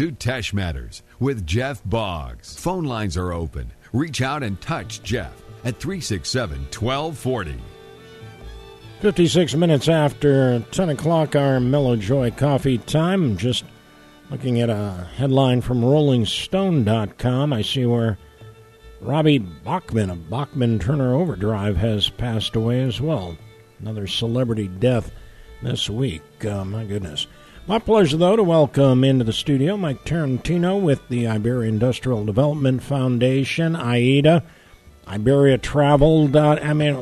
to Teche Matters with Jeff Boggs. Phone lines are open. Reach out and touch Jeff at 367 1240. 56 minutes after 10 o'clock, our Mellow Joy coffee time. Just looking at a headline from RollingStone.com. I see where Robbie Bachman of Bachman Turner Overdrive has passed away as well. Another celebrity death this week. Uh, my goodness. My pleasure, though, to welcome into the studio Mike Tarantino with the Iberia Industrial Development Foundation, AIDA. Iberia Travel. Uh, I mean,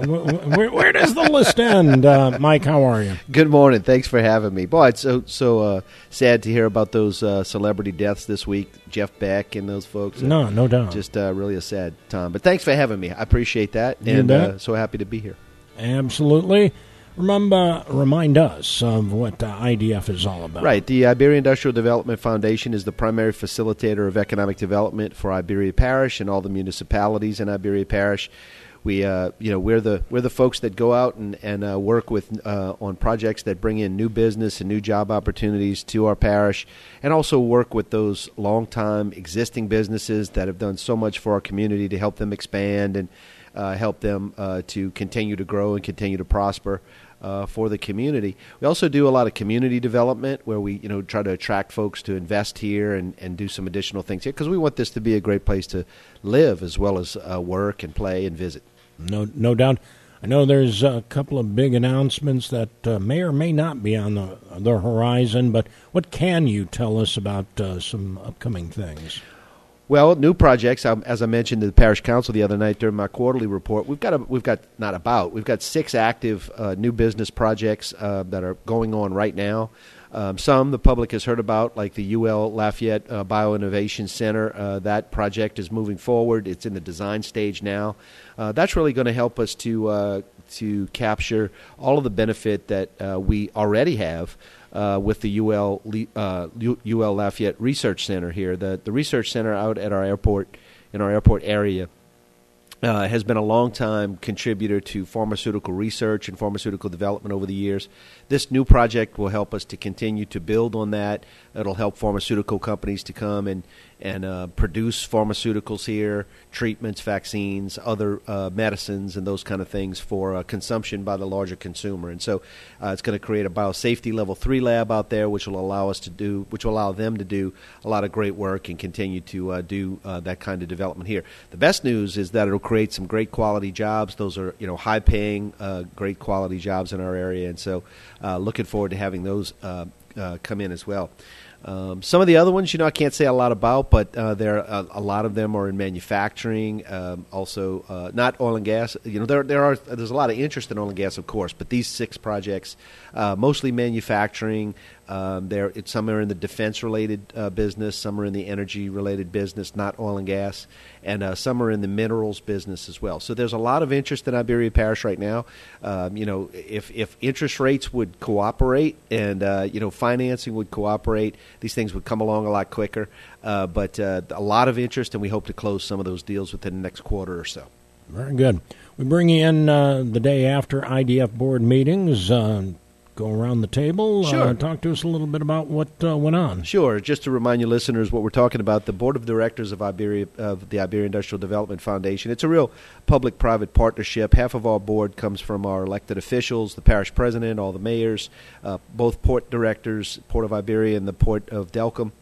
where, where, does the list end, uh, Mike? How are you? Good morning. Thanks for having me. Boy, it's so so uh, sad to hear about those uh, celebrity deaths this week. Jeff Beck and those folks. No, no doubt. Just uh, really a sad time. But thanks for having me. I appreciate that, you and uh, so happy to be here. Absolutely. Remember, remind us of what uh, IDF is all about. Right. The Iberia Industrial Development Foundation is the primary facilitator of economic development for Iberia Parish and all the municipalities in Iberia Parish. We, uh, you know, we're the we're the folks that go out and and uh, work with uh, on projects that bring in new business and new job opportunities to our parish, and also work with those long time existing businesses that have done so much for our community to help them expand and uh, help them uh, to continue to grow and continue to prosper uh, for the community. We also do a lot of community development where we, you know, try to attract folks to invest here and, and do some additional things here because we want this to be a great place to live as well as uh, work and play and visit. No, no doubt. I know there's a couple of big announcements that uh, may or may not be on the the horizon, but what can you tell us about uh, some upcoming things? Well, new projects. Um, as I mentioned to the parish council the other night during my quarterly report, we've got a, we've got not about we've got six active uh, new business projects uh, that are going on right now. Um, some the public has heard about, like the UL Lafayette uh, Bio Innovation Center. Uh, that project is moving forward. It's in the design stage now. Uh, that's really going to help us to uh, to capture all of the benefit that we already have uh, with the UL uh, UL Lafayette Research Center here. The the research center out at our airport in our airport area uh, has been a long time contributor to pharmaceutical research and pharmaceutical development over the years. This new project will help us to continue to build on that. It'll help pharmaceutical companies to come and and uh, produce pharmaceuticals here, treatments, vaccines, other uh, medicines, and those kind of things for uh, consumption by the larger consumer. And so, uh, it's going to create a biosafety level three lab out there, which will allow us to do, which will allow them to do a lot of great work and continue to uh, do uh, that kind of development here. The best news is that it'll create some great quality jobs. Those are you know high paying, great quality jobs in our area, and so looking forward to having those come in as well. Um, some of the other ones, you know, I can't say a lot about, but uh, there a, a, lot of them are in manufacturing. Um, also, uh, not oil and gas. You know, there there are there's a lot of interest in oil and gas, of course, but these six projects, uh, mostly manufacturing. Um, there, some are in the defense-related uh, business, some are in the energy-related business, not oil and gas, and uh, some are in the minerals business as well. So there's a lot of interest in Iberia Parish right now. Um, you know, if if interest rates would cooperate and uh, you know financing would cooperate, these things would come along a lot quicker. Uh, but uh, a lot of interest, and we hope to close some of those deals within the next quarter or so. Very good. We bring in uh, the day after IDF board meetings go around the table. Uh, sure. Uh, talk to us a little bit about what uh, went on. Sure. Just to remind you listeners what we're talking about, the board of directors of Iberia of the Iberia Industrial Development Foundation. It's a real public-private partnership. Half of our board comes from our elected officials, the parish president, all the mayors, uh, both port directors, Port of Iberia and the Port of Delcambre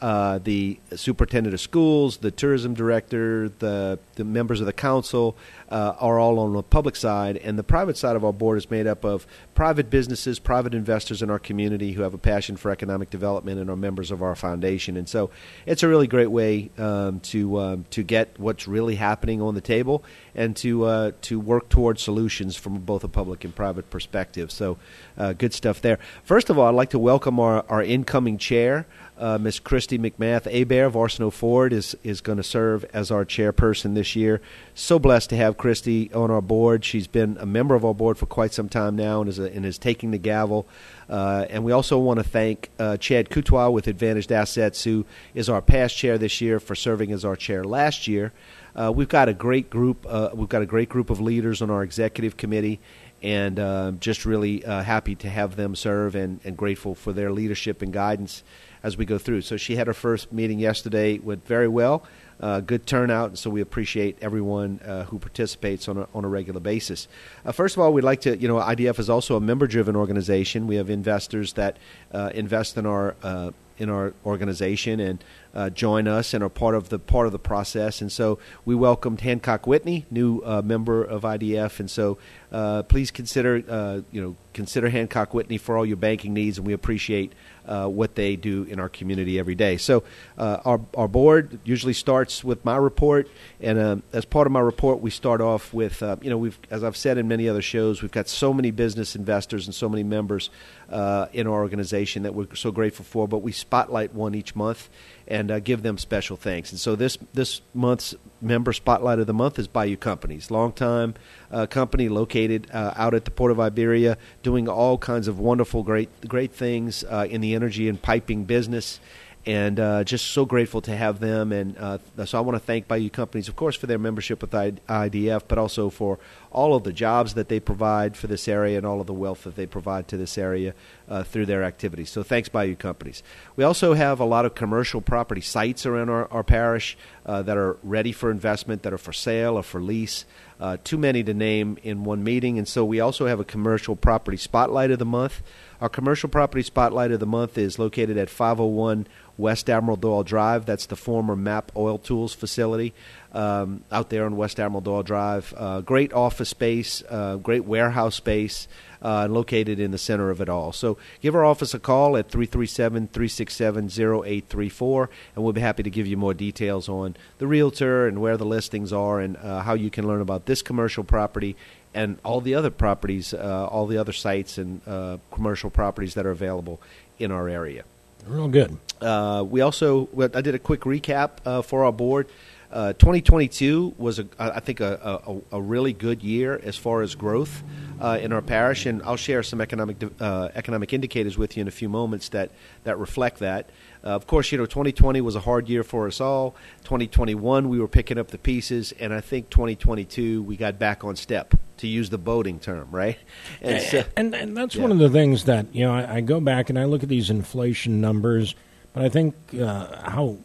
uh, the superintendent of schools, the tourism director, the, the members of the council uh, are all on the public side, and the private side of our board is made up of private businesses, private investors in our community who have a passion for economic development and are members of our foundation. And so it's a really great way um, to um, to get what's really happening on the table and to uh, to work towards solutions from both a public and private perspective. So uh, good stuff there. First of all, I'd like to welcome our, our incoming chair. Uh, Miss Christy McMath Abear of Arsenault Ford is, is going to serve as our chairperson this year. So blessed to have Christy on our board. She's been a member of our board for quite some time now and is, a, and is taking the gavel. Uh, and we also want to thank uh, Chad Coutois with Advantaged Assets, who is our past chair this year, for serving as our chair last year. Uh, we've got a great group. Uh, we've got a great group of leaders on our executive committee, and uh, just really uh, happy to have them serve and, and grateful for their leadership and guidance. as we go through. So she had her first meeting yesterday, went very well. Uh, good turnout, and so we appreciate everyone uh, who participates on a, on a regular basis. Uh, first of all, we'd like to, you know, IDF is also a member driven organization. We have investors that uh, invest in our uh, in our organization and uh, join us and are part of the part of the process. And so we welcomed Hancock Whitney, new uh, member of IDF. And so uh, please consider uh, you know consider Hancock Whitney for all your banking needs, and we appreciate uh, what they do in our community every day. So uh, our our board usually starts with my report, and as part of my report, we start off with you know we've as I've said in many other shows, we've got so many business investors and so many members in our organization that we're so grateful for. But we spotlight one each month and uh, give them special thanks. And so this this month's member spotlight of the month is Bayou Companies, longtime uh, company located uh, out at the Port of Iberia, doing all kinds of wonderful, great great things uh, in the energy and piping business and uh, just so grateful to have them. And uh, so I want to thank Bayou Companies, of course, for their membership with IDF, but also for all of the jobs that they provide for this area and all of the wealth that they provide to this area uh, through their activities. So thanks, Bayou Companies. We also have a lot of commercial property sites around our, our parish that are ready for investment, that are for sale or for lease. Uh, too many to name in one meeting. And so we also have a commercial property spotlight of the month. Our commercial property spotlight of the month is located at 501 West Admiral Doyle Drive. That's the former MAP Oil Tools facility um, out there on West Admiral Doyle Drive. Uh, great office space, uh, great warehouse space, uh, located in the center of it all. So give our office a call at 337 367 0834, and we'll be happy to give you more details on the realtor and where the listings are and uh, how you can learn about this commercial property and all the other properties, uh, all the other sites and uh, commercial properties that are available in our area. Real good. Uh, we also, I did a quick recap uh, for our board. Uh, 2022 was, a, I think, a, a, a, really good year as far as growth uh, in our parish, and I'll share some economic uh, economic indicators with you in a few moments that that reflect that. Uh, of course, you know, 2020 was a hard year for us all. 2021, we were picking up the pieces, and I think 2022 we got back on step, to use the boating term, right? And so, and, and, that's yeah. one of the things that you know I, I, go back and I look at these inflation numbers, but I think uh, how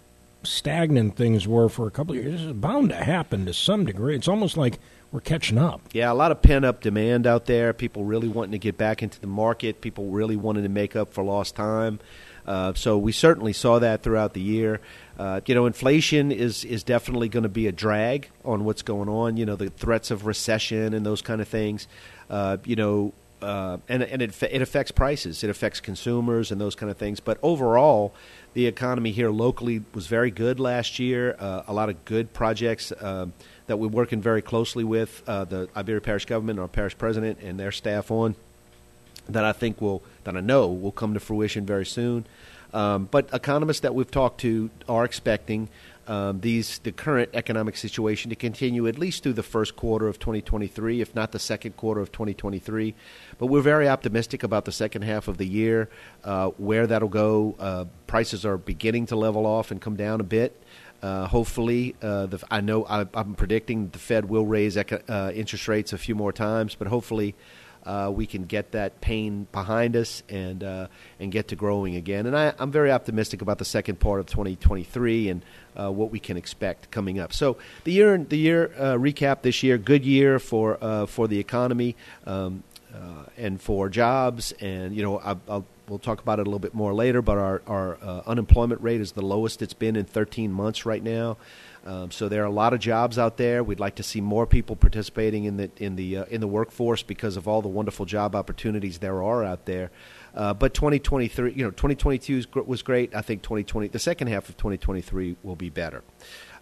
stagnant things were for a couple of years is bound to happen to some degree. It's almost like we're catching up. Yeah, a lot of pent up demand out there. People really wanting to get back into the market. People really wanting to make up for lost time. Uh, so we certainly saw that throughout the year. Uh, you know, inflation is is definitely going to be a drag on what's going on. You know, the threats of recession and those kind of things. Uh, you know, uh, and and it it affects prices. It affects consumers and those kind of things. But overall, the economy here locally was very good last year. Uh, a lot of good projects uh, that we're working very closely with the Iberia Parish government, our parish president, and their staff on that I think will that I know will come to fruition very soon. Um, but economists that we've talked to are expecting um, these the current economic situation to continue at least through the first quarter of 2023, if not the second quarter of 2023. But we're very optimistic about the second half of the year, uh, where that'll go. Uh, prices are beginning to level off and come down a bit. Uh, hopefully, uh, the, I know I, am predicting the Fed will raise eco- uh, interest rates a few more times, but hopefully uh, we can get that pain behind us and uh, and get to growing again. And I, am very optimistic about the second part of 2023 and uh, what we can expect coming up. So the year the year uh, recap this year, good year for uh, for the economy um, uh, and for jobs. And you know I, I'll, we'll talk about it a little bit more later. But our our unemployment rate is the lowest it's been in 13 months right now. Um, so there are a lot of jobs out there. We'd like to see more people participating in the in the uh, in the workforce because of all the wonderful job opportunities there are out there. Uh, but 2023, you know, 2022 was great. I think 2020, the second half of 2023 will be better.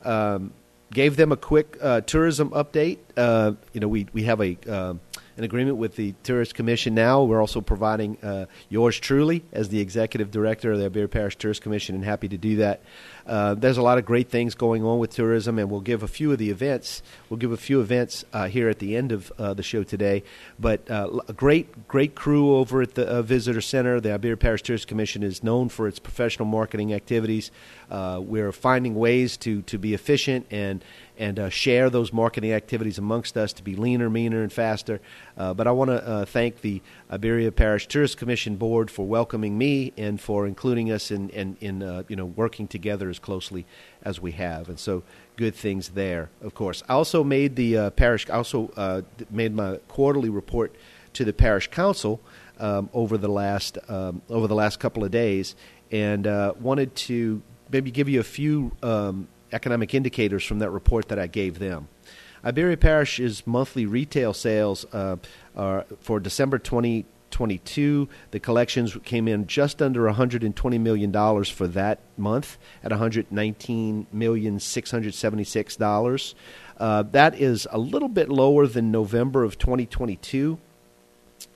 Um, gave them a quick uh, tourism update. Uh, you know, we we have a um, an agreement with the Tourist Commission now. We're also providing uh, yours truly as the executive director of the Iberia Parish Tourist Commission, and happy to do that. Uh, there's a lot of great things going on with tourism, and we'll give a few of the events. We'll give a few events uh, here at the end of uh, the show today. But uh, a great, great crew over at the uh, Visitor Center. The Iberia Parish Tourist Commission is known for its professional marketing activities. we're finding ways to to be efficient and and uh, share those marketing activities amongst us to be leaner, meaner, and faster. Uh, but I want to uh, thank the Iberia Parish Tourist Commission Board for welcoming me and for including us in, in, in uh, you know working together as closely as we have. And so good things there, of course. I also made the uh, parish. I also uh, made my quarterly report to the parish council um, over the last um, over the last couple of days, and uh, wanted to maybe give you a few um, economic indicators from that report that I gave them. Iberia Parish's monthly retail sales uh, are for December 2022. The collections came in just under 120 million dollars for that month at 119 million 676 dollars. Uh, that is a little bit lower than November of 2022.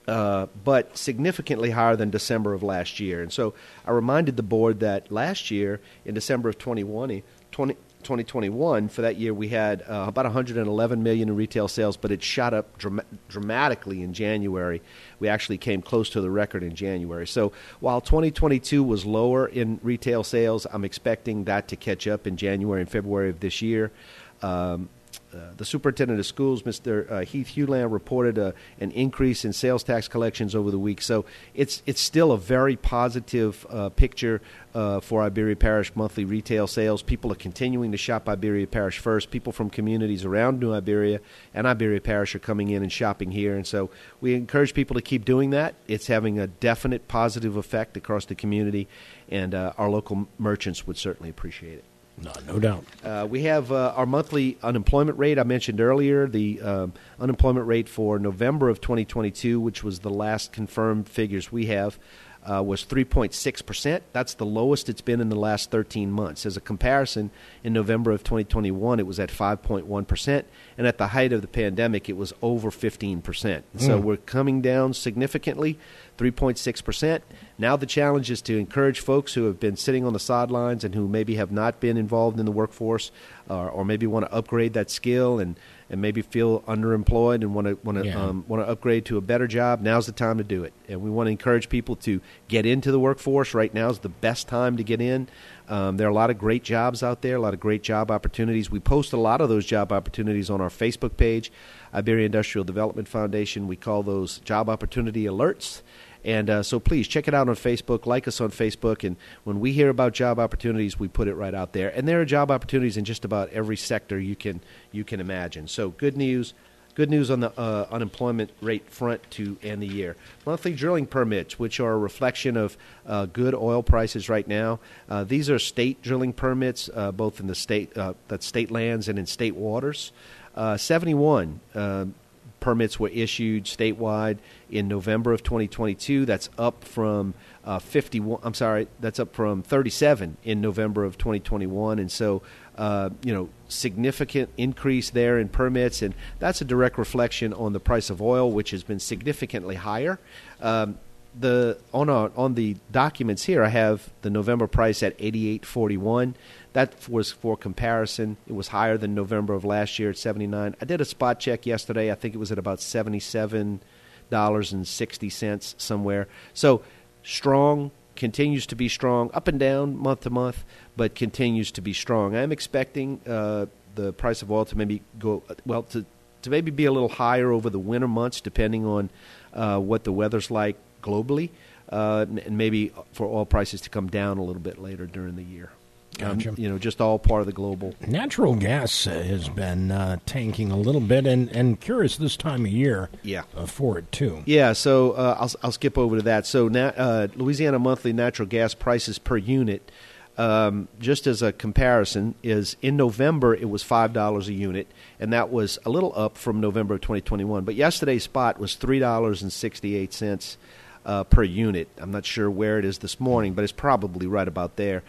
Uh, but significantly higher than December of last year. And so I reminded the board that last year, in December of 2020, 20, 2021 for that year we had uh, about 111 million in retail sales but it shot up dram- dramatically in January. We actually came close to the record in January. So while 2022 was lower in retail sales I'm expecting that to catch up in January and February of this year. Um, the superintendent of schools, Mr. Uh, Heath Hulin, reported uh, an increase in sales tax collections over the week. So it's it's still a very positive uh, picture uh, for Iberia Parish monthly retail sales. People are continuing to shop Iberia Parish first. People from communities around New Iberia and Iberia Parish are coming in and shopping here, and so we encourage people to keep doing that. It's having a definite positive effect across the community, and our local merchants would certainly appreciate it. No, no doubt. Uh, we have uh, our monthly unemployment rate. I mentioned earlier the um, unemployment rate for November of 2022, which was the last confirmed figures we have, uh, was 3.6%. That's the lowest it's been in the last 13 months. As a comparison, in November of 2021, it was at 5.1%. And at the height of the pandemic, it was over 15%. Mm. So we're coming down significantly, 3.6%. Now the challenge is to encourage folks who have been sitting on the sidelines and who maybe have not been involved in the workforce uh, or maybe want to upgrade that skill and – and maybe feel underemployed and want to want to yeah. um, want to upgrade to a better job, now's the time to do it. And we want to encourage people to get into the workforce. Right now is the best time to get in. Um, there are a lot of great jobs out there, a lot of great job opportunities. We post a lot of those job opportunities on our Facebook page, Iberia Industrial Development Foundation. We call those job opportunity alerts. And uh, so please check it out on Facebook, like us on Facebook, and when we hear about job opportunities, we put it right out there. And there are job opportunities in just about every sector you can you can imagine. So good news. Good news on the uh, unemployment rate front to end the year. Monthly drilling permits, which are a reflection of uh, good oil prices right now. Uh, these are state drilling permits, uh, both in the state uh, that state lands and in state waters. Uh, 71 permits were issued statewide in November of 2022. That's up from uh, 51. I'm sorry, that's up from 37 in November of 2021. And so, uh, you know, significant increase there in permits, and that's a direct reflection on the price of oil, which has been significantly higher. Um, the on our, on the documents here, I have the November price at 88.41. That was for comparison. It was higher than November of last year at 79. I did a spot check yesterday. I think it was at about 77 dollars and 60 cents somewhere. So strong continues to be strong, up and down month to month, but continues to be strong. I'm expecting uh, the price of oil to maybe go well to to maybe be a little higher over the winter months, depending on uh, what the weather's like globally, uh, and maybe for oil prices to come down a little bit later during the year. Um, gotcha. You know, just all part of the global. Natural gas uh, has been uh, tanking a little bit, and, and curious this time of year yeah. Uh, for it, too. Yeah, so uh, I'll, I'll skip over to that. So, na- uh, Louisiana monthly natural gas prices per unit, um, just as a comparison, is in November it was $5 a unit, and that was a little up from November of 2021. But yesterday's spot was $3.68 uh, per unit. I'm not sure where it is this morning, but it's probably right about there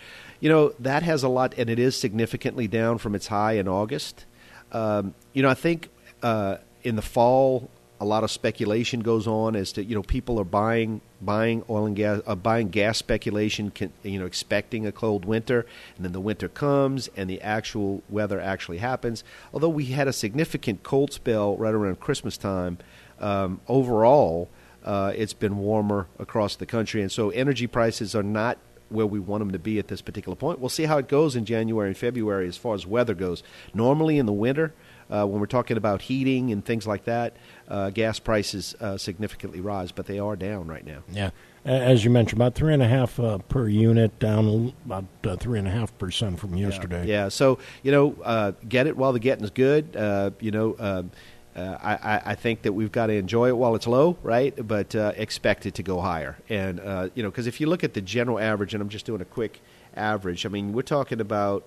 you know that has a lot, and it is significantly down from its high in August. Um, you know, I think uh, in the fall, a lot of speculation goes on as to you know people are buying buying oil and gas, uh, buying gas speculation, can, you know, expecting a cold winter, and then the winter comes and the actual weather actually happens. Although we had a significant cold spell right around Christmas time, um, overall. Uh, it's been warmer across the country, and so energy prices are not where we want them to be at this particular point. We'll see how it goes in January and February as far as weather goes. Normally in the winter, uh, when we're talking about heating and things like that, uh, gas prices uh, significantly rise, but they are down right now. Yeah, as you mentioned, about three and a half uh, per unit, down about uh, three and a half percent from yesterday. Yeah. yeah. so you know, uh, get it while the getting is good. Uh, you know. Uh, I, I, think that we've got to enjoy it while it's low, right? But uh, expect it to go higher. And, you know, because if you look at the general average, and I'm just doing a quick average, I mean, we're talking about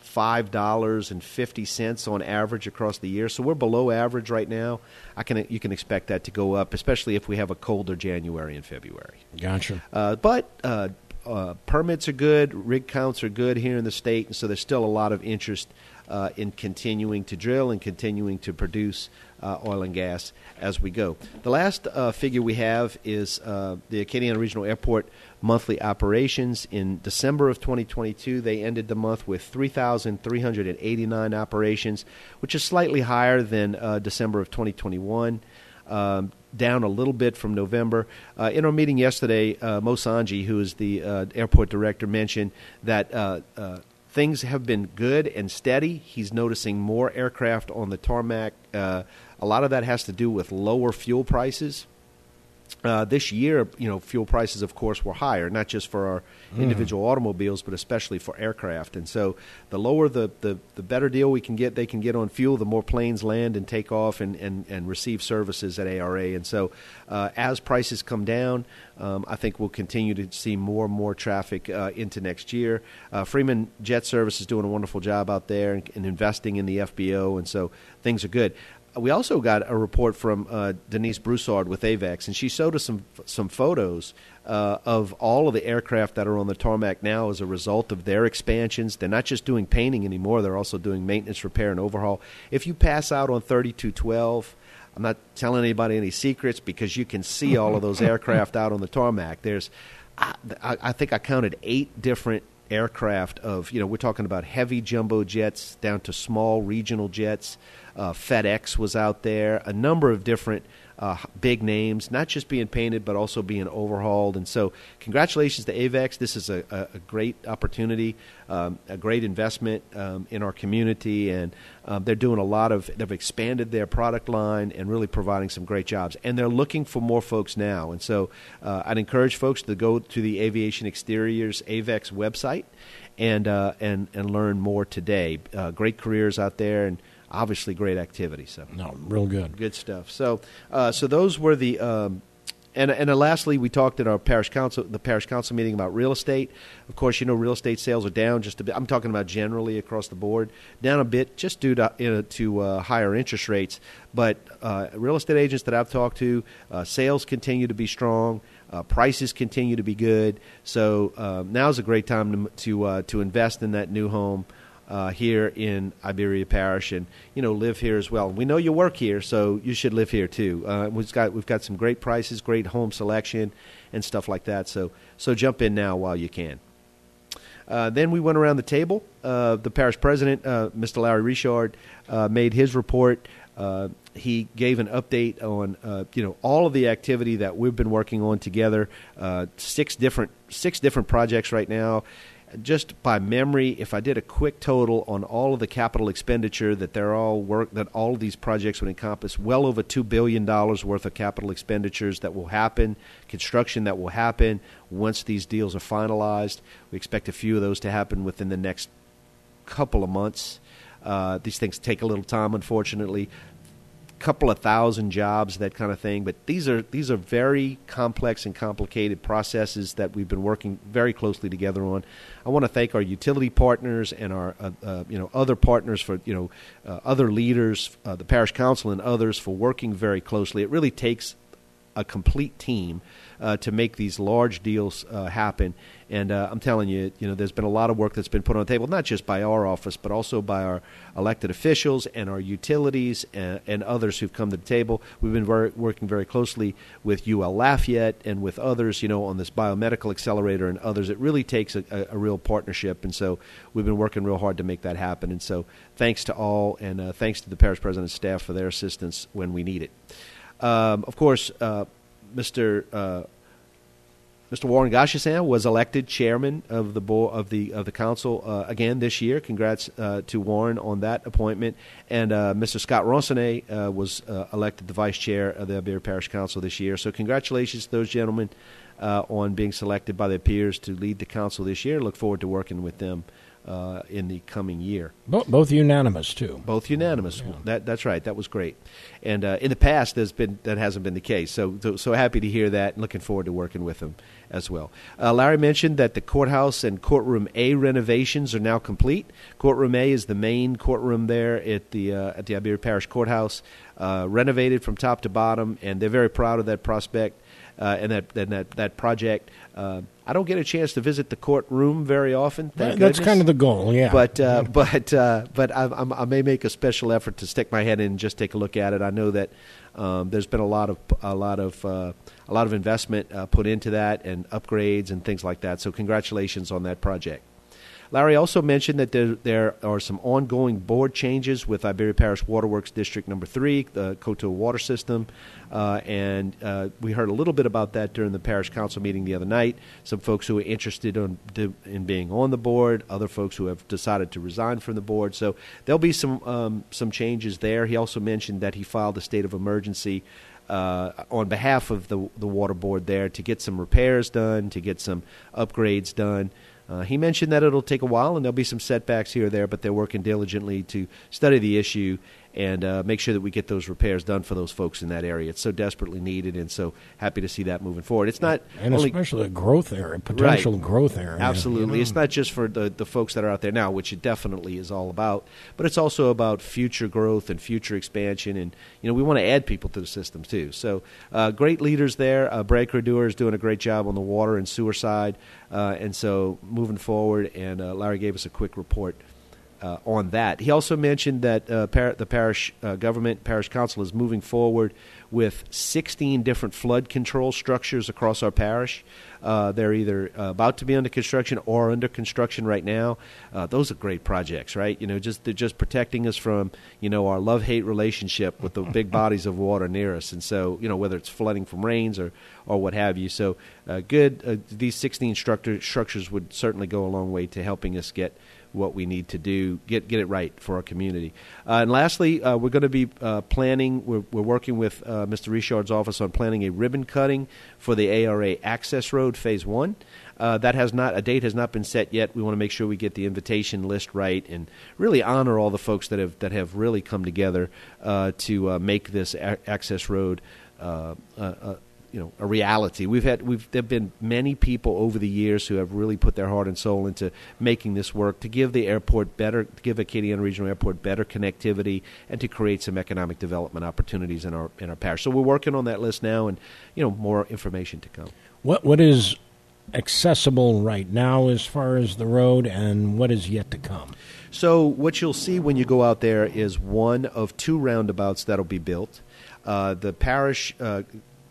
five dollars and fifty cents on average across the year. So we're below average right now. I can you can expect that to go up, especially if we have a colder January and February. Gotcha. Uh, but uh, uh, permits are good, rig counts are good here in the state, and so there's still a lot of interest uh, in continuing to drill and continuing to produce uh, oil and gas as we go. The last uh, figure we have is uh, the Acadiana Regional Airport monthly operations. In December of 2022, they ended the month with 3,389 operations, which is slightly higher than uh, December of 2021. Um, down a little bit from November. Uh, in our meeting yesterday, uh, Mo Sanji, who is the uh, airport director, mentioned that uh, things have been good and steady. He's noticing more aircraft on the tarmac. Uh, a lot of that has to do with lower fuel prices. Uh, this year, you know, fuel prices, of course, were higher, not just for our mm. individual automobiles, but especially for aircraft. And so, the lower the, the, the better deal we can get, they can get on fuel, the more planes land and take off and, and, and receive services at ARA. And so, uh, as prices come down, um, I think we'll continue to see more and more traffic uh, into next year. Uh, Freeman Jet Service is doing a wonderful job out there and, and investing in the FBO, and so things are good we also got a report from uh, Denise Broussard with AVEX, and she showed us some some photos uh, of all of the aircraft that are on the tarmac now as a result of their expansions. They're not just doing painting anymore; they're also doing maintenance, repair, and overhaul. If you pass out on 3212, I'm not telling anybody any secrets because you can see all of those aircraft out on the tarmac. There's, I, I think I counted eight different aircraft of you know we're talking about heavy jumbo jets down to small regional jets uh, FedEx was out there, a number of different uh, big names, not just being painted, but also being overhauled. And so, congratulations to AVEX. This is a, a, great opportunity, um, a great investment um, in our community. And um, they're doing a lot of, they've expanded their product line and really providing some great jobs. And they're looking for more folks now. And so, uh, I'd encourage folks to go to the Aviation Exteriors AVEX website and, uh, and, and learn more today. Uh, great careers out there. And obviously great activity. So no, real good, good stuff. So uh, so those were the. Um, and, and lastly, we talked at our parish council, the parish council meeting about real estate. Of course, you know real estate sales are down just a bit. I'm talking about generally across the board, down a bit just due to you know, to uh, higher interest rates. But uh, real estate agents that I've talked to, uh, sales continue to be strong. Uh, prices continue to be good. So um, now's a great time to to, uh, to invest in that new home uh, here in Iberia Parish, and you know live here as well. We know you work here, so you should live here too. Uh, we've got we've got some great prices, great home selection, and stuff like that. So so jump in now while you can. Uh, then we went around the table. Uh, the parish president, uh, Mr. Larry Richard, uh, made his report. he gave an update on you know all of the activity that we've been working on together. six different six different projects right now just by memory, if I did a quick total on all of the capital expenditure that they're all work that all of these projects would encompass, well over two billion dollars worth of capital expenditures that will happen, construction that will happen once these deals are finalized. We expect a few of those to happen within the next couple of months. Uh, these things take a little time, unfortunately couple of thousand jobs, that kind of thing. But these are these are very complex and complicated processes that we've been working very closely together on. I want to thank our utility partners and our uh, uh, you know other partners for you know uh, other leaders, uh, the parish council and others for working very closely. It really takes a complete team uh, to make these large deals uh, happen. And uh, I'm telling you, you know, there's been a lot of work that's been put on the table, not just by our office, but also by our elected officials and our utilities and, and others who've come to the table. We've been very, working very closely with UL Lafayette and with others, you know, on this biomedical accelerator and others. It really takes a, a, a real partnership, and so we've been working real hard to make that happen. And so, thanks to all, and uh, thanks to the parish president's staff for their assistance when we need it. Um, of course, uh, Mr. Uh, Mr. Warren Gachassin was elected chairman of the board of the of the council uh, again this year. Congrats uh, to Warren on that appointment. And uh, Mr. Scott Ransonet uh, was uh, elected the vice chair of the Iberia Parish Council this year. So congratulations to those gentlemen uh, on being selected by their peers to lead the council this year. Look forward to working with them uh, in the coming year. Both, both unanimous too. Both unanimous. Yeah. That, that's right. That was great. And uh, in the past, there's been that hasn't been the case. So, so, so happy to hear that. and Looking forward to working with them as well. Uh, Larry mentioned that the courthouse and courtroom A renovations are now complete. Courtroom A is the main courtroom there at the uh, at the Iberia Parish Courthouse, uh, renovated from top to bottom, and they're very proud of that prospect and that and that that project. Uh, I don't get a chance to visit the courtroom very often. That's goodness. kind of the goal, yeah. But uh, but uh, but I, I, may make a special effort to stick my head in and just take a look at it. I know that um, there's been a lot of a lot of uh, a lot of investment uh, put into that and upgrades and things like that. So congratulations on that project. Larry also mentioned that there, there are some ongoing board changes with Iberia Parish Waterworks District Number Three, the Coteau Water System, uh, and uh, we heard a little bit about that during the parish council meeting the other night. Some folks who are interested in, in being on the board, other folks who have decided to resign from the board. So there'll be some um, some changes there. He also mentioned that he filed a state of emergency. Uh, on behalf of the the water board there to get some repairs done, to get some upgrades done, uh, he mentioned that it'll take a while and there'll be some setbacks here or there, but they're working diligently to study the issue and uh, make sure that we get those repairs done for those folks in that area. It's so desperately needed, and so happy to see that moving forward. It's not and only, especially a growth area, potential right, growth area. Absolutely, you know? it's not just for the the folks that are out there now, which it definitely is all about, but it's also about future growth and future expansion, and you know we want to add people to the system too. So uh, great leaders there. Uh, Brad is doing a great job on the water and sewer side, uh, and so moving forward. And uh, Larry gave us a quick report uh, on that. He also mentioned that uh, par- the parish uh, government, parish council, is moving forward with 16 different flood control structures across our parish. Uh, they're either uh, about to be under construction or under construction right now. Uh, those are great projects, right? You know, just they're just protecting us from you know our love hate relationship with the big bodies of water near us, and so you know whether it's flooding from rains or or what have you. So good. these 16 structure, structures would certainly go a long way to helping us get what we need to do, get get it right for our community. Uh, and lastly, uh, we're going to be uh, planning. We're, we're working with uh, Mr. Richard's office on planning a ribbon cutting for the ARA Access Road Phase One. Uh, that has not a date has not been set yet. We want to make sure we get the invitation list right and really honor all the folks that have that have really come together uh, to make this a- access road you know a reality. We've had we've there've been many people over the years who have really put their heart and soul into making this work to give the airport better, to give Acadiana Regional Airport better connectivity, and to create some economic development opportunities in our in our parish. So we're working on that list now, and you know more information to come. What what is accessible right now as far as the road, and what is yet to come? So what you'll see when you go out there is one of two roundabouts that'll be built. Uh, the parish uh,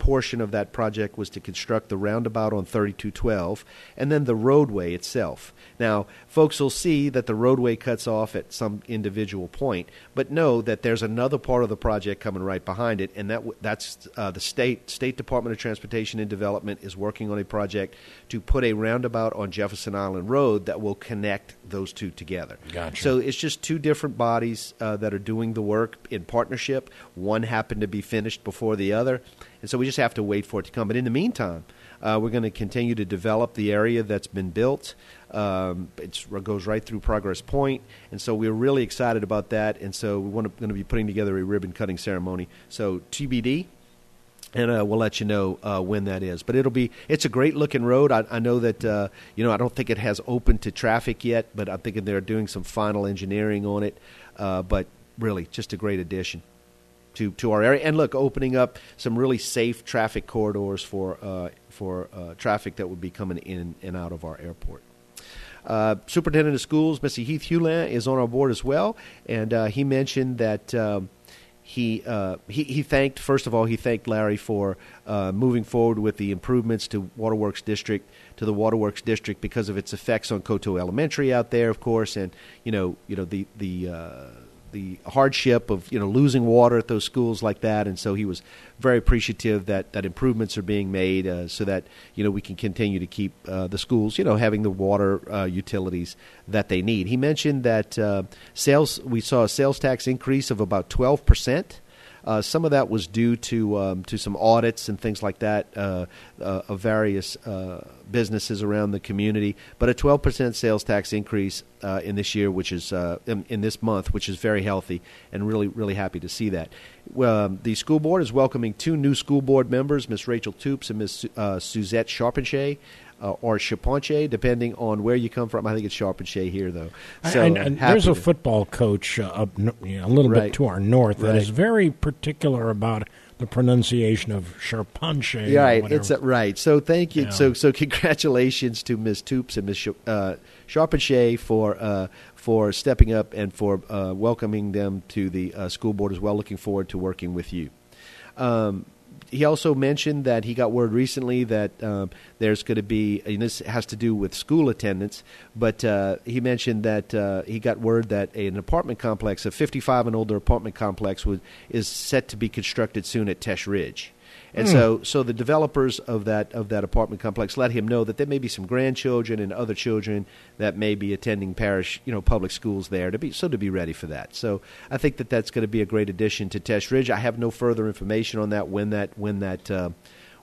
portion of that project was to construct the roundabout on 3212 and then the roadway itself. Now, folks will see that the roadway cuts off at some individual point, but know that there's another part of the project coming right behind it, and that that's uh, the state State Department of Transportation and Development is working on a project to put a roundabout on Jefferson Island Road that will connect those two together. Gotcha. So it's just two different bodies uh, that are doing the work in partnership. One happened to be finished before the other, and so we just have to wait for it to come. But in the meantime, uh, we're going to continue to develop the area that's been built. Um, it goes right through Progress Point, and so we're really excited about that. And so we're going to be putting together a ribbon cutting ceremony. So TBD, and uh, we'll let you know uh, when that is. But it'll be it's a great looking road. I, I know that uh, you know I don't think it has opened to traffic yet, but I'm thinking they're doing some final engineering on it. Uh, but really, just a great addition to to our area. And look, opening up some really safe traffic corridors for uh, for uh, traffic that would be coming in and out of our airport. Uh, Superintendent of Schools, Mr. Heath Hulin, is on our board as well, and uh, he mentioned that. Um, he, uh, he he thanked first of all he thanked Larry for uh, moving forward with the improvements to Waterworks District to the Waterworks District because of its effects on Coteau Elementary out there, of course, and you know you know the the the hardship of you know losing water at those schools like that, and so he was very appreciative that, that improvements are being made uh, so that you know we can continue to keep uh, the schools you know having the water uh, utilities that they need. He mentioned that uh, sales we saw a sales tax increase of about twelve percent. Uh, some of that was due to um, to some audits and things like that uh, uh, of various uh, businesses around the community. But a 12% sales tax increase uh, in this year, which is uh, in, in, this month, which is very healthy, and really really happy to see that. Um, the school board is welcoming two new school board members, Miss Rachel Toops and Miss Suzette Charpentier uh, or Chaponche, depending on where you come from. I think it's Charpentier here, though. So and, and there's a football coach uh, up you know, a little right, bit to our north that right. is very particular about the pronunciation of Charpentier. Right, it's a, right. So thank you. Yeah. So so congratulations to Ms. Toops and Ms. Uh, Charpentier for uh, for stepping up and for uh, welcoming them to the uh, school board as well. Looking forward to working with you. Um, he also mentioned that he got word recently that um, there's going to be, and this has to do with school attendance, but uh, he mentioned that uh, he got word that an apartment complex, a 55 and older apartment complex, is set to be constructed soon at Teche Ridge. And mm. so, so the developers of that of that apartment complex let him know that there may be some grandchildren and other children that may be attending parish, you know, public schools there to be so to be ready for that. So I think that that's going to be a great addition to Teche Ridge. I have no further information on that when that when that uh,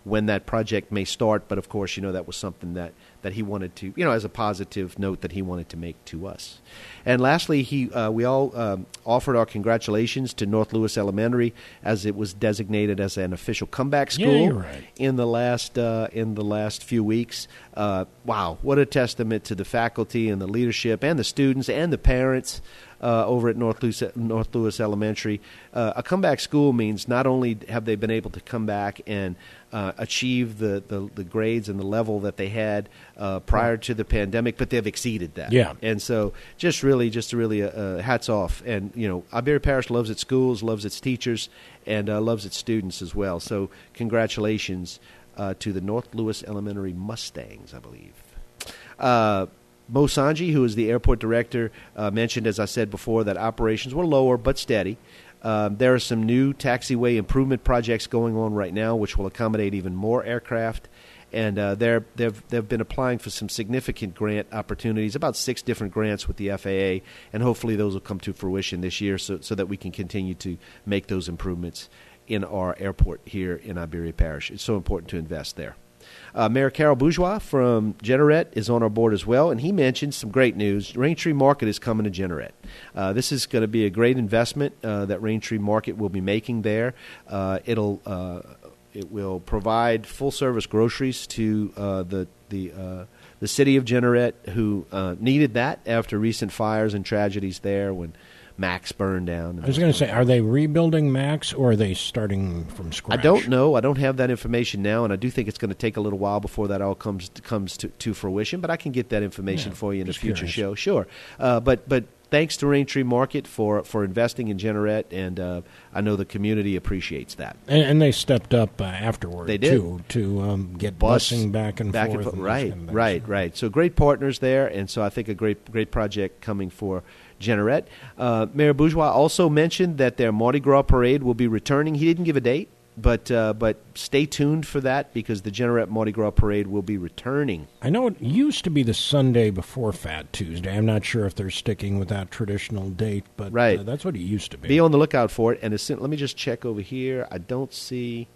when that project may start, but of course, you know, that was something that that he wanted to, you know, as a positive note that he wanted to make to us. And lastly, he uh, we all um, offered our congratulations to North Lewis Elementary as it was designated as an official comeback school yeah, right. in the last uh, in the last few weeks. Uh, wow, what a testament to the faculty and the leadership and the students and the parents uh, over at North Lewis, North Lewis Elementary. Uh, a comeback school means not only have they been able to come back and uh, achieve the, the, the, grades and the level that they had uh, prior to the pandemic, but they've exceeded that. Yeah. And so just really, just really uh, uh, hats off. And, you know, Iberia Parish loves its schools, loves its teachers, and loves its students as well. So congratulations to the North Lewis Elementary Mustangs, I believe. Mo Sanji, who is the airport director, uh, mentioned, as I said before, that operations were lower but steady. Um, there are some new taxiway improvement projects going on right now, which will accommodate even more aircraft. And uh, they're, they've, they've been applying for some significant grant opportunities, about six different grants with the FAA, and hopefully those will come to fruition this year so, so that we can continue to make those improvements in our airport here in Iberia Parish. It's so important to invest there. Uh, Mayor Carol Bourgeois from Jeanerette is on our board as well, and he mentioned some great news. Raintree Market is coming to Jeanerette. Uh, this is going to be a great investment uh, that Raintree Market will be making there. Uh, it'll uh, it will provide full service groceries to uh, the the the city of Jeanerette, who needed that after recent fires and tragedies there when Max burned down. I was going to say, are they rebuilding Max or are they starting from scratch? I don't know. I don't have that information now, and I do think it's going to take a little while before that all comes to, comes to, to fruition. But I can get that information yeah, for you in a future curious. show. Sure, uh, but but thanks to Raintree Market for, for investing in Jeanerette, and uh, I know the community appreciates that. And, and they stepped up uh, afterward they did. too to um, get Bus, busing back and back forth. And, right, right, right. So great partners there, and so I think a great great project coming for Jeanerette. Uh, Mayor Bourgeois also mentioned that their Mardi Gras parade will be returning. He didn't give a date, but uh, but stay tuned for that because the Jeanerette Mardi Gras parade will be returning. I know it used to be the Sunday before Fat Tuesday. I'm not sure if they're sticking with that traditional date, but right. Uh, that's what it used to be. Be on the lookout for it. And soon, let me just check over here. I don't see.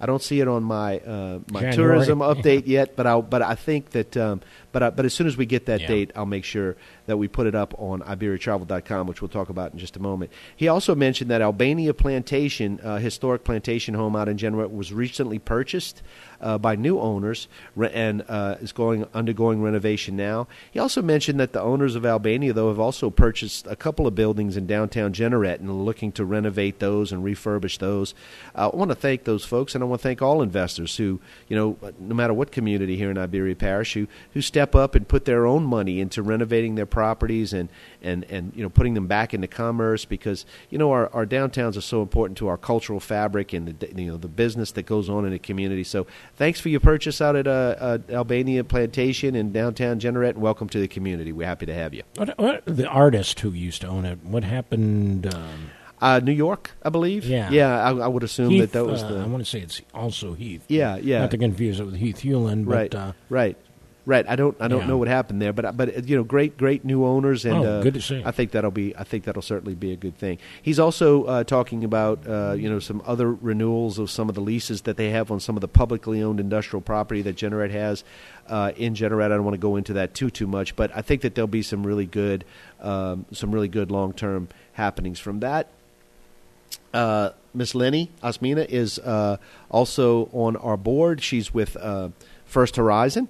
I don't see it on my uh, my January. tourism update yet, but I but I think that um, but I, but as soon as we get that yeah. date, I'll make sure that we put it up on IberiaTravel.com, which we'll talk about in just a moment. He also mentioned that Albania Plantation, uh, historic plantation home out in Jeanerette, was recently purchased uh, by new owners and uh, is going undergoing renovation now. He also mentioned that the owners of Albania, though, have also purchased a couple of buildings in downtown Jeanerette and are looking to renovate those and refurbish those. Uh, I want to thank those folks, and I want to thank all investors who, you know, no matter what community here in Iberia Parish, who who step up and put their own money into renovating their properties and and and you know putting them back into commerce because you know our, our downtowns are so important to our cultural fabric and the you know the business that goes on in a community. So thanks for your purchase out at uh, uh, Albania Plantation in downtown Jeanerette, and welcome to the community. We're happy to have you. What, what the artist who used to own it? What happened? Um, uh, New York, I believe. Yeah, yeah. I, I would assume Heath, that that was uh, the. I want to say it's also Heath. Yeah, yeah. Not to confuse it with Heath Hulin, but right, uh, right, right. I don't, I don't Yeah. know what happened there, but but you know, great, great new owners, and Oh, uh, good to see. I think that'll be, I think that'll certainly be a good thing. He's also uh, talking about uh, you know some other renewals of some of the leases that they have on some of the publicly owned industrial property that Jeanerette has uh, in Jeanerette. I don't want to go into that too too much, but I think that there'll be some really good, um, some really good long term happenings from that. Uh, Miss Lenny Osmina is uh, also on our board. She's with uh, First Horizon,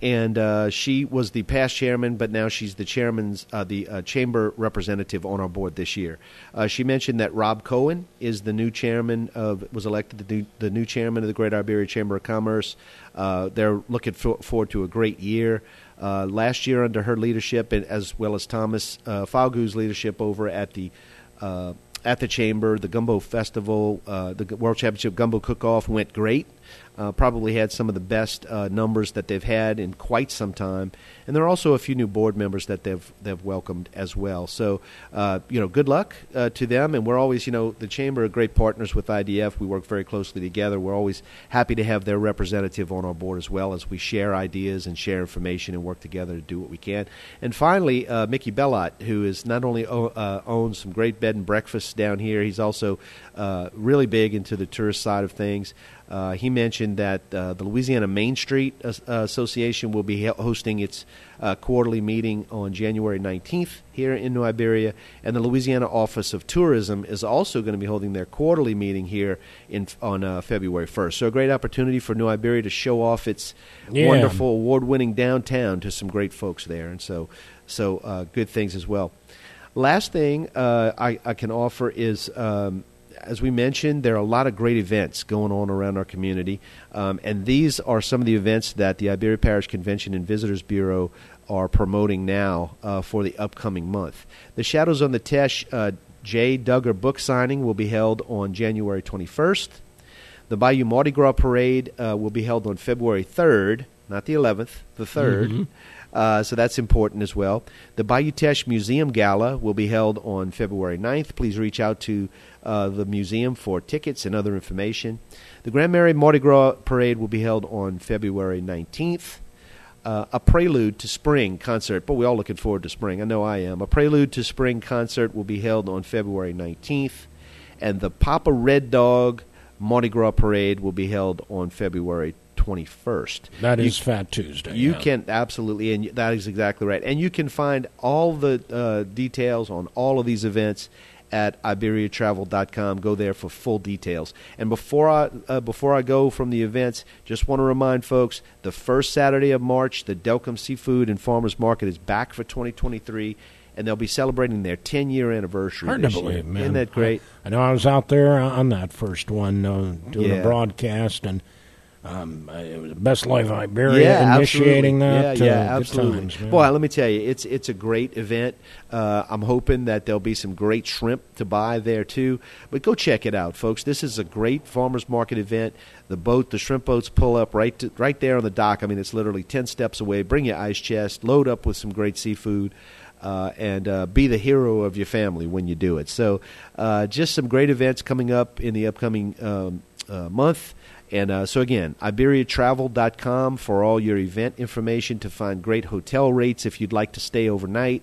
and uh, she was the past chairman, but now she's the chairman's uh, the uh, chamber representative on our board this year. Uh, she mentioned that Rob Cohen is the new chairman of was elected the new, the new chairman of the Great Iberia Chamber of Commerce. Uh, they're looking for, forward to a great year. Uh, last year, under her leadership, and as well as Thomas uh, Falgu's leadership over at the at the chamber. The Gumbo Festival, the World Championship Gumbo Cook-Off went great. Uh, probably had some of the best uh, numbers that they've had in quite some time, and there are also a few new board members that they've they've welcomed as well. So, uh, you know, good luck uh, to them. And we're always, you know, the chamber are great partners with IDF. We work very closely together. We're always happy to have their representative on our board as well as we share ideas and share information and work together to do what we can. And finally, uh, Mickey Bellot, who is not only o- uh, owns some great bed and breakfasts down here, he's also really big into the tourist side of things. Uh, he mentioned that uh, the Louisiana Main Street As- uh, Association will be hosting its uh, quarterly meeting on January 19th here in New Iberia, and the Louisiana Office of Tourism is also going to be holding their quarterly meeting here in on uh, February 1st. So a great opportunity for New Iberia to show off its Yeah. wonderful, award-winning downtown to some great folks there, and so so uh, good things as well. Last thing uh, I, I can offer is, um, as we mentioned, there are a lot of great events going on around our community, um, and these are some of the events that the Iberia Parish Convention and Visitors Bureau are promoting now uh, for the upcoming month. The Shadows on the Teche uh, J. Duggar book signing will be held on January 21st. The Bayou Mardi Gras Parade uh, will be held on February 3rd, not the 11th, the 3rd. Uh, so that's important as well. The Bayou Teche Museum Gala will be held on February 9th. Please reach out to uh, the museum for tickets and other information. The Grand Marais Mardi Gras Parade will be held on February 19th. Uh, a Prelude to Spring concert, but we're all looking forward to spring. I know I am. A Prelude to Spring concert will be held on February 19th. And the Papa Red Dog Mardi Gras Parade will be held on February 21st. that You- is Fat Tuesday. you yeah. can absolutely, and that is exactly right. And you can find all the uh, details on all of these events at iberiatravel.com. Go there for full details. And before I uh, before I go from the events, just want to remind folks: the first Saturday of March, the Delcambre Seafood and Farmers Market is back for 2023. And they'll be celebrating their 10 year anniversary. Hard to this year. believe, man. Isn't that great? I, I know I was out there on that first one uh, doing Yeah. a broadcast, and um, it was the Best Life Iberia yeah, initiating absolutely. that. Yeah, uh, yeah, good absolutely. times. Boy, let me tell you, it's it's a great event. Uh, I'm hoping that there'll be some great shrimp to buy there too. But go check it out, folks. This is a great farmers market event. The boat, the shrimp boats, pull up right to, right there on the dock. I mean, it's literally ten steps away. Bring your ice chest, load up with some great seafood. Uh, and uh, be the hero of your family when you do it. So, uh, just some great events coming up in the upcoming um, uh, month. And uh, so, again, IberiaTravel.com for all your event information to find great hotel rates if you'd like to stay overnight.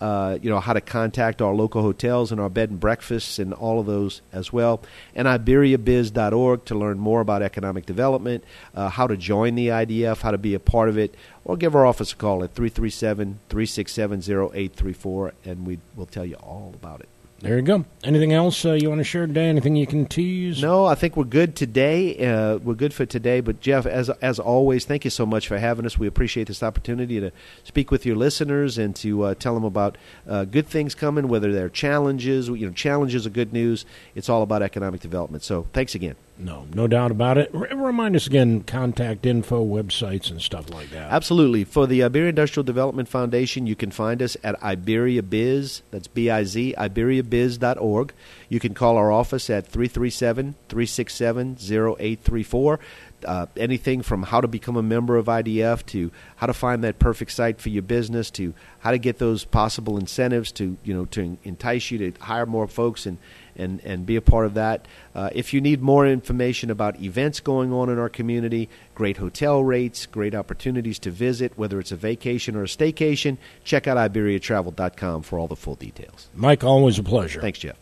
Uh, you know, how to contact our local hotels and our bed and breakfasts and all of those as well. And IberiaBiz.org to learn more about economic development, uh, how to join the IDF, how to be a part of it, or give our office a call at 337 367 0834, and we will tell you all about it. There you go. Anything else uh, you want to share today? Anything you can tease? No, I think we're good today. Uh, we're good for today. But Jeff, as as always, thank you so much for having us. We appreciate this opportunity to speak with your listeners and to uh, tell them about uh, good things coming, whether they're challenges. You know, challenges are good news. It's all about economic development. So, thanks again. No, no doubt about it. R- remind us again, contact info, websites, and stuff like that. Absolutely. For the Iberia Industrial Development Foundation, you can find us at Iberia Biz. That's B I Z, IberiaBiz.org. You can call our office at 337 367 0834. Uh, anything from how to become a member of IDF to how to find that perfect site for your business to how to get those possible incentives to you know to entice you to hire more folks and and, and be a part of that. Uh, if you need more information about events going on in our community, great hotel rates, great opportunities to visit, whether it's a vacation or a staycation, check out IberiaTravel.com for all the full details. Mike, always a pleasure. Thanks, Jeff.